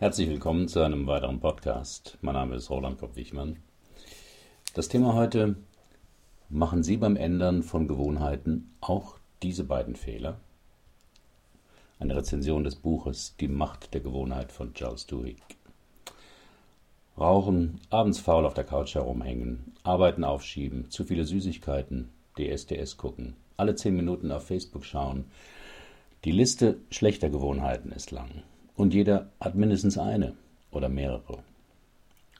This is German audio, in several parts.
Herzlich willkommen zu einem weiteren Podcast. Mein Name ist Roland Kopp-Wichmann. Das Thema heute: Machen Sie beim Ändern von Gewohnheiten auch diese beiden Fehler? Eine Rezension des Buches Die Macht der Gewohnheit von Charles Duhigg. Rauchen, abends faul auf der Couch herumhängen, Arbeiten aufschieben, zu viele Süßigkeiten, DSDS gucken, alle zehn Minuten auf Facebook schauen. Die Liste schlechter Gewohnheiten ist lang. Und jeder hat mindestens eine oder mehrere.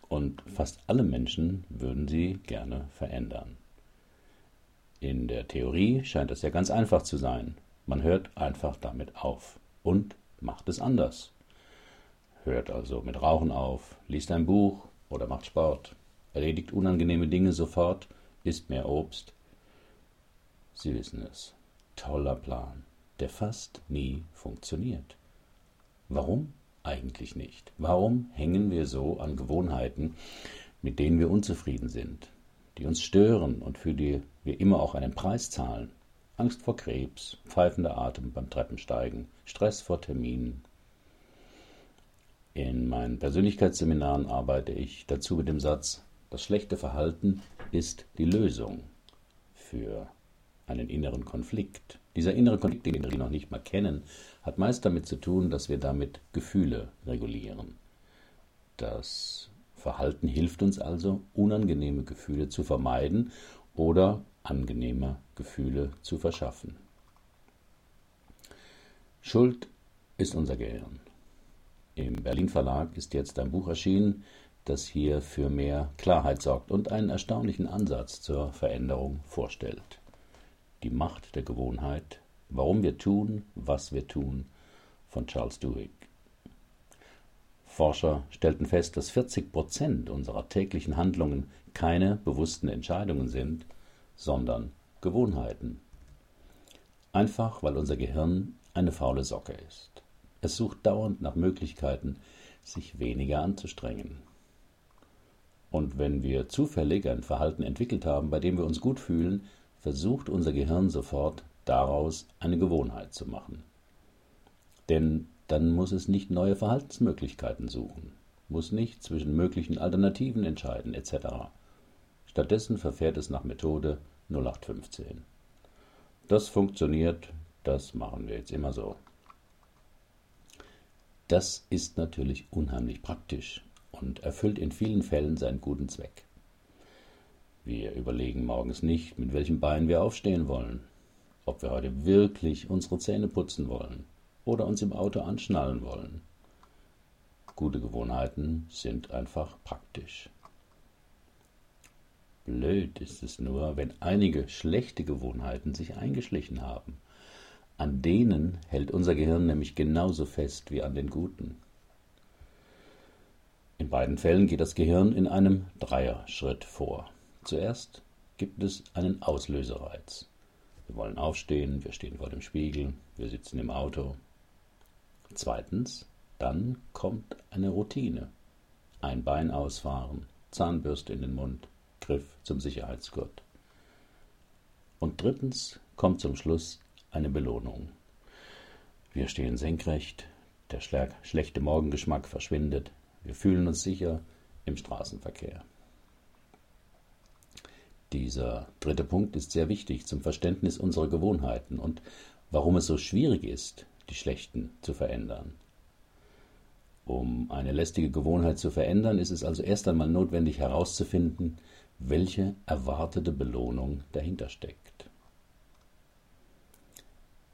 Und fast alle Menschen würden sie gerne verändern. In der Theorie scheint es ja ganz einfach zu sein. Man hört einfach damit auf und macht es anders. Hört also mit Rauchen auf, liest ein Buch oder macht Sport, erledigt unangenehme Dinge sofort, isst mehr Obst. Sie wissen es. Toller Plan, der fast nie funktioniert. Warum eigentlich nicht? Warum hängen wir so an Gewohnheiten, mit denen wir unzufrieden sind, die uns stören und für die wir immer auch einen Preis zahlen? Angst vor Krebs, pfeifender Atem beim Treppensteigen, Stress vor Terminen. In meinen Persönlichkeitsseminaren arbeite ich dazu mit dem Satz, das schlechte Verhalten ist die Lösung für einen inneren Konflikt. Dieser innere Konflikt, den wir noch nicht mal kennen, hat meist damit zu tun, dass wir damit Gefühle regulieren. Das Verhalten hilft uns also, unangenehme Gefühle zu vermeiden oder angenehme Gefühle zu verschaffen. Schuld ist unser Gehirn. Im Berlin Verlag ist jetzt ein Buch erschienen, das hier für mehr Klarheit sorgt und einen erstaunlichen Ansatz zur Veränderung vorstellt die Macht der Gewohnheit, warum wir tun, was wir tun, von Charles Duhigg. Forscher stellten fest, dass 40 Prozent unserer täglichen Handlungen keine bewussten Entscheidungen sind, sondern Gewohnheiten. Einfach weil unser Gehirn eine faule Socke ist. Es sucht dauernd nach Möglichkeiten, sich weniger anzustrengen. Und wenn wir zufällig ein Verhalten entwickelt haben, bei dem wir uns gut fühlen, versucht unser Gehirn sofort daraus eine Gewohnheit zu machen. Denn dann muss es nicht neue Verhaltensmöglichkeiten suchen, muss nicht zwischen möglichen Alternativen entscheiden etc. Stattdessen verfährt es nach Methode 0815. Das funktioniert, das machen wir jetzt immer so. Das ist natürlich unheimlich praktisch und erfüllt in vielen Fällen seinen guten Zweck. Wir überlegen morgens nicht, mit welchem Bein wir aufstehen wollen, ob wir heute wirklich unsere Zähne putzen wollen oder uns im Auto anschnallen wollen. Gute Gewohnheiten sind einfach praktisch. Blöd ist es nur, wenn einige schlechte Gewohnheiten sich eingeschlichen haben. An denen hält unser Gehirn nämlich genauso fest wie an den guten. In beiden Fällen geht das Gehirn in einem Dreierschritt vor. Zuerst gibt es einen Auslösereiz. Wir wollen aufstehen, wir stehen vor dem Spiegel, wir sitzen im Auto. Zweitens, dann kommt eine Routine. Ein Bein ausfahren, Zahnbürste in den Mund, Griff zum Sicherheitsgurt. Und drittens kommt zum Schluss eine Belohnung. Wir stehen senkrecht, der schlechte Morgengeschmack verschwindet, wir fühlen uns sicher im Straßenverkehr. Dieser dritte Punkt ist sehr wichtig zum Verständnis unserer Gewohnheiten und warum es so schwierig ist, die schlechten zu verändern. Um eine lästige Gewohnheit zu verändern, ist es also erst einmal notwendig herauszufinden, welche erwartete Belohnung dahinter steckt.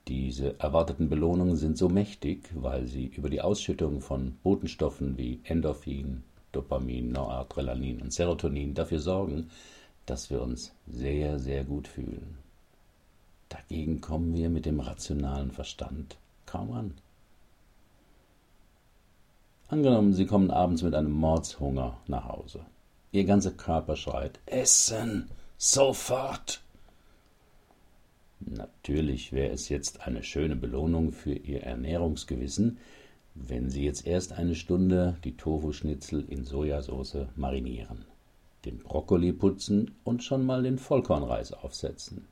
Diese erwarteten Belohnungen sind so mächtig, weil sie über die Ausschüttung von Botenstoffen wie Endorphin, Dopamin, Noradrenalin und Serotonin dafür sorgen, dass wir uns sehr, sehr gut fühlen. Dagegen kommen wir mit dem rationalen Verstand kaum an. Angenommen, Sie kommen abends mit einem Mordshunger nach Hause. Ihr ganzer Körper schreit Essen, sofort. Natürlich wäre es jetzt eine schöne Belohnung für Ihr Ernährungsgewissen, wenn Sie jetzt erst eine Stunde die Tofu-Schnitzel in Sojasauce marinieren den Brokkoli putzen und schon mal den Vollkornreis aufsetzen.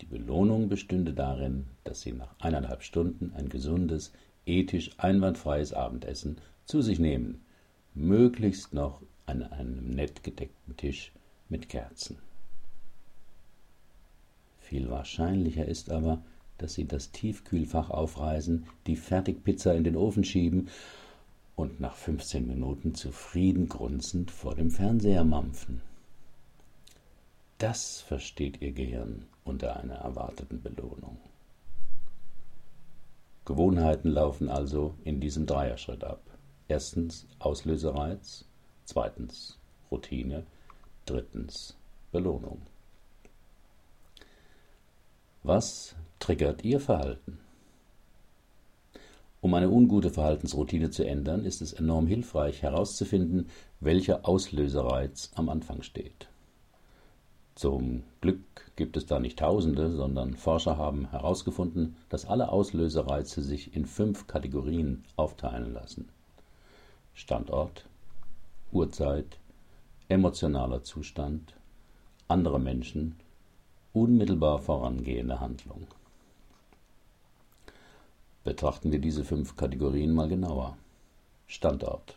Die Belohnung bestünde darin, dass Sie nach eineinhalb Stunden ein gesundes, ethisch einwandfreies Abendessen zu sich nehmen, möglichst noch an einem nett gedeckten Tisch mit Kerzen. Viel wahrscheinlicher ist aber, dass sie das Tiefkühlfach aufreißen, die Fertigpizza in den Ofen schieben und nach 15 Minuten zufrieden grunzend vor dem Fernseher mampfen. Das versteht ihr Gehirn unter einer erwarteten Belohnung. Gewohnheiten laufen also in diesem Dreierschritt ab. Erstens Auslösereiz, zweitens Routine, drittens Belohnung. Was triggert Ihr Verhalten? Um eine ungute Verhaltensroutine zu ändern, ist es enorm hilfreich herauszufinden, welcher Auslösereiz am Anfang steht. Zum Glück gibt es da nicht Tausende, sondern Forscher haben herausgefunden, dass alle Auslösereize sich in fünf Kategorien aufteilen lassen. Standort, Uhrzeit, emotionaler Zustand, andere Menschen, unmittelbar vorangehende Handlung. Betrachten wir diese fünf Kategorien mal genauer. Standort.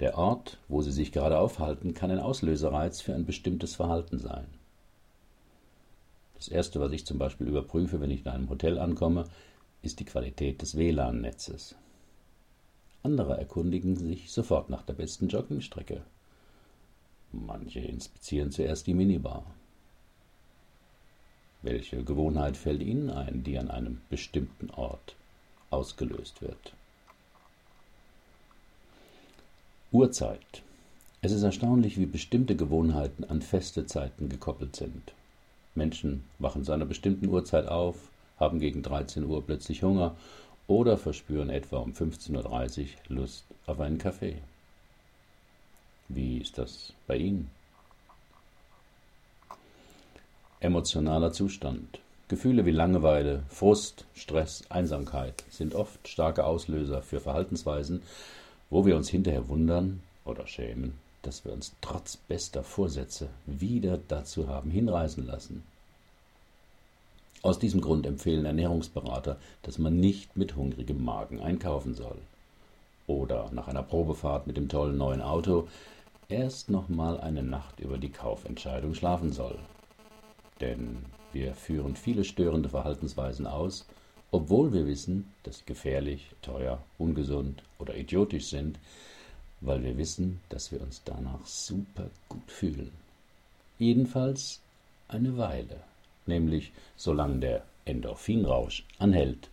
Der Ort, wo Sie sich gerade aufhalten, kann ein Auslösereiz für ein bestimmtes Verhalten sein. Das Erste, was ich zum Beispiel überprüfe, wenn ich in einem Hotel ankomme, ist die Qualität des WLAN-Netzes. Andere erkundigen sich sofort nach der besten Joggingstrecke. Manche inspizieren zuerst die Minibar. Welche Gewohnheit fällt Ihnen ein, die an einem bestimmten Ort ausgelöst wird? Uhrzeit. Es ist erstaunlich, wie bestimmte Gewohnheiten an feste Zeiten gekoppelt sind. Menschen wachen zu einer bestimmten Uhrzeit auf, haben gegen 13 Uhr plötzlich Hunger oder verspüren etwa um 15.30 Uhr Lust auf einen Kaffee. Wie ist das bei Ihnen? Emotionaler Zustand. Gefühle wie Langeweile, Frust, Stress, Einsamkeit sind oft starke Auslöser für Verhaltensweisen, wo wir uns hinterher wundern oder schämen, dass wir uns trotz bester Vorsätze wieder dazu haben hinreißen lassen. Aus diesem Grund empfehlen Ernährungsberater, dass man nicht mit hungrigem Magen einkaufen soll. Oder nach einer Probefahrt mit dem tollen neuen Auto erst noch mal eine Nacht über die Kaufentscheidung schlafen soll denn wir führen viele störende Verhaltensweisen aus, obwohl wir wissen, dass sie gefährlich, teuer, ungesund oder idiotisch sind, weil wir wissen, dass wir uns danach super gut fühlen. Jedenfalls eine Weile, nämlich solange der Endorphinrausch anhält.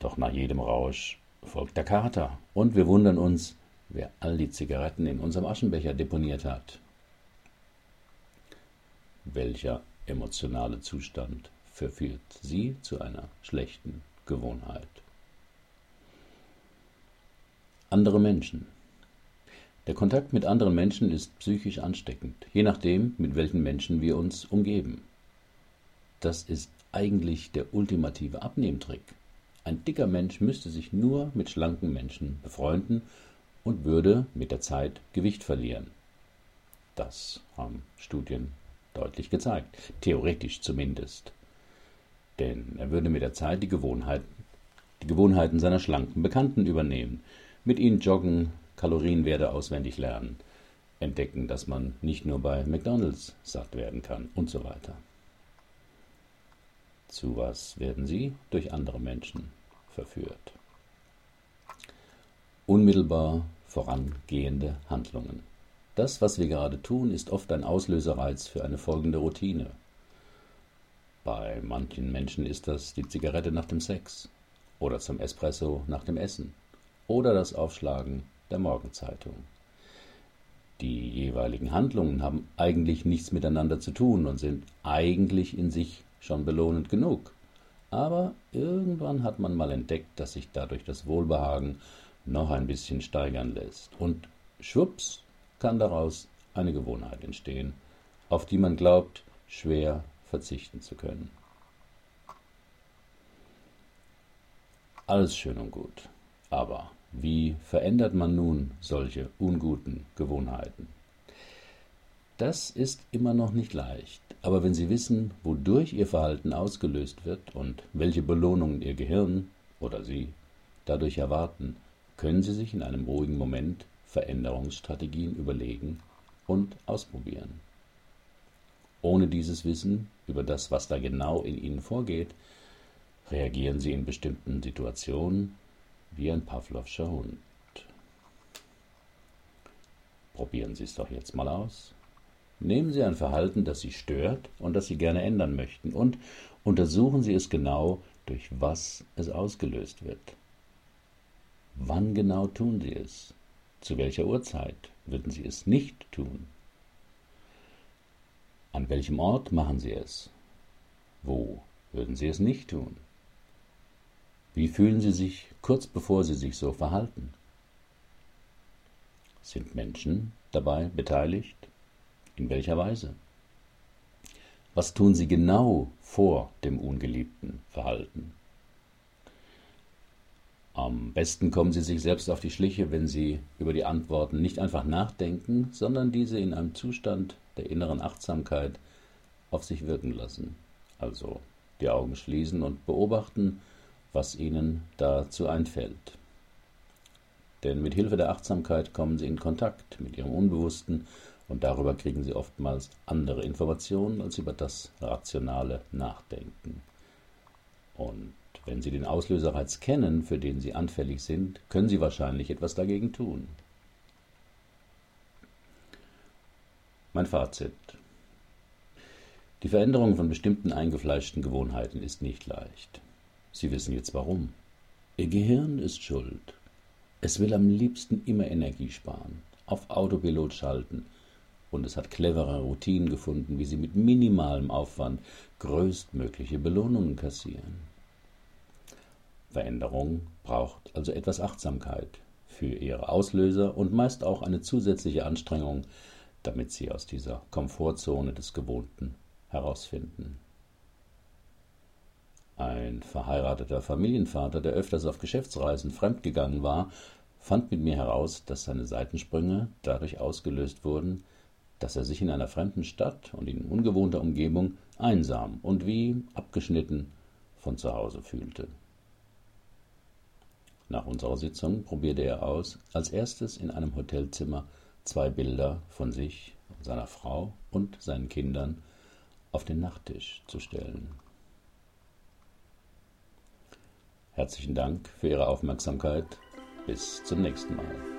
Doch nach jedem Rausch folgt der Kater und wir wundern uns, wer all die Zigaretten in unserem Aschenbecher deponiert hat welcher emotionale Zustand verführt sie zu einer schlechten Gewohnheit. Andere Menschen. Der Kontakt mit anderen Menschen ist psychisch ansteckend, je nachdem, mit welchen Menschen wir uns umgeben. Das ist eigentlich der ultimative Abnehmtrick. Ein dicker Mensch müsste sich nur mit schlanken Menschen befreunden und würde mit der Zeit Gewicht verlieren. Das haben Studien deutlich gezeigt, theoretisch zumindest. Denn er würde mit der Zeit die Gewohnheiten, die Gewohnheiten seiner schlanken Bekannten übernehmen, mit ihnen joggen, Kalorienwerte auswendig lernen, entdecken, dass man nicht nur bei McDonald's satt werden kann und so weiter. Zu was werden sie durch andere Menschen verführt? Unmittelbar vorangehende Handlungen. Das, was wir gerade tun, ist oft ein Auslösereiz für eine folgende Routine. Bei manchen Menschen ist das die Zigarette nach dem Sex oder zum Espresso nach dem Essen oder das Aufschlagen der Morgenzeitung. Die jeweiligen Handlungen haben eigentlich nichts miteinander zu tun und sind eigentlich in sich schon belohnend genug. Aber irgendwann hat man mal entdeckt, dass sich dadurch das Wohlbehagen noch ein bisschen steigern lässt. Und schwupps kann daraus eine Gewohnheit entstehen, auf die man glaubt, schwer verzichten zu können. Alles schön und gut, aber wie verändert man nun solche unguten Gewohnheiten? Das ist immer noch nicht leicht, aber wenn Sie wissen, wodurch Ihr Verhalten ausgelöst wird und welche Belohnungen Ihr Gehirn oder Sie dadurch erwarten, können Sie sich in einem ruhigen Moment Veränderungsstrategien überlegen und ausprobieren. Ohne dieses Wissen über das, was da genau in Ihnen vorgeht, reagieren Sie in bestimmten Situationen wie ein Pavlovscher Hund. Probieren Sie es doch jetzt mal aus. Nehmen Sie ein Verhalten, das Sie stört und das Sie gerne ändern möchten, und untersuchen Sie es genau, durch was es ausgelöst wird. Wann genau tun Sie es? Zu welcher Uhrzeit würden Sie es nicht tun? An welchem Ort machen Sie es? Wo würden Sie es nicht tun? Wie fühlen Sie sich kurz bevor Sie sich so verhalten? Sind Menschen dabei beteiligt? In welcher Weise? Was tun Sie genau vor dem ungeliebten Verhalten? Am besten kommen Sie sich selbst auf die Schliche, wenn Sie über die Antworten nicht einfach nachdenken, sondern diese in einem Zustand der inneren Achtsamkeit auf sich wirken lassen. Also die Augen schließen und beobachten, was Ihnen dazu einfällt. Denn mit Hilfe der Achtsamkeit kommen Sie in Kontakt mit Ihrem Unbewussten und darüber kriegen Sie oftmals andere Informationen als über das rationale Nachdenken. Und wenn Sie den Auslöserreiz kennen, für den Sie anfällig sind, können Sie wahrscheinlich etwas dagegen tun. Mein Fazit. Die Veränderung von bestimmten eingefleischten Gewohnheiten ist nicht leicht. Sie wissen jetzt warum. Ihr Gehirn ist schuld. Es will am liebsten immer Energie sparen, auf Autopilot schalten, und es hat clevere Routinen gefunden, wie sie mit minimalem Aufwand größtmögliche Belohnungen kassieren. Veränderung braucht also etwas Achtsamkeit für ihre Auslöser und meist auch eine zusätzliche Anstrengung, damit sie aus dieser Komfortzone des Gewohnten herausfinden. Ein verheirateter Familienvater, der öfters auf Geschäftsreisen fremdgegangen war, fand mit mir heraus, dass seine Seitensprünge dadurch ausgelöst wurden, dass er sich in einer fremden Stadt und in ungewohnter Umgebung einsam und wie abgeschnitten von zu Hause fühlte. Nach unserer Sitzung probierte er aus, als erstes in einem Hotelzimmer zwei Bilder von sich, seiner Frau und seinen Kindern auf den Nachttisch zu stellen. Herzlichen Dank für Ihre Aufmerksamkeit. Bis zum nächsten Mal.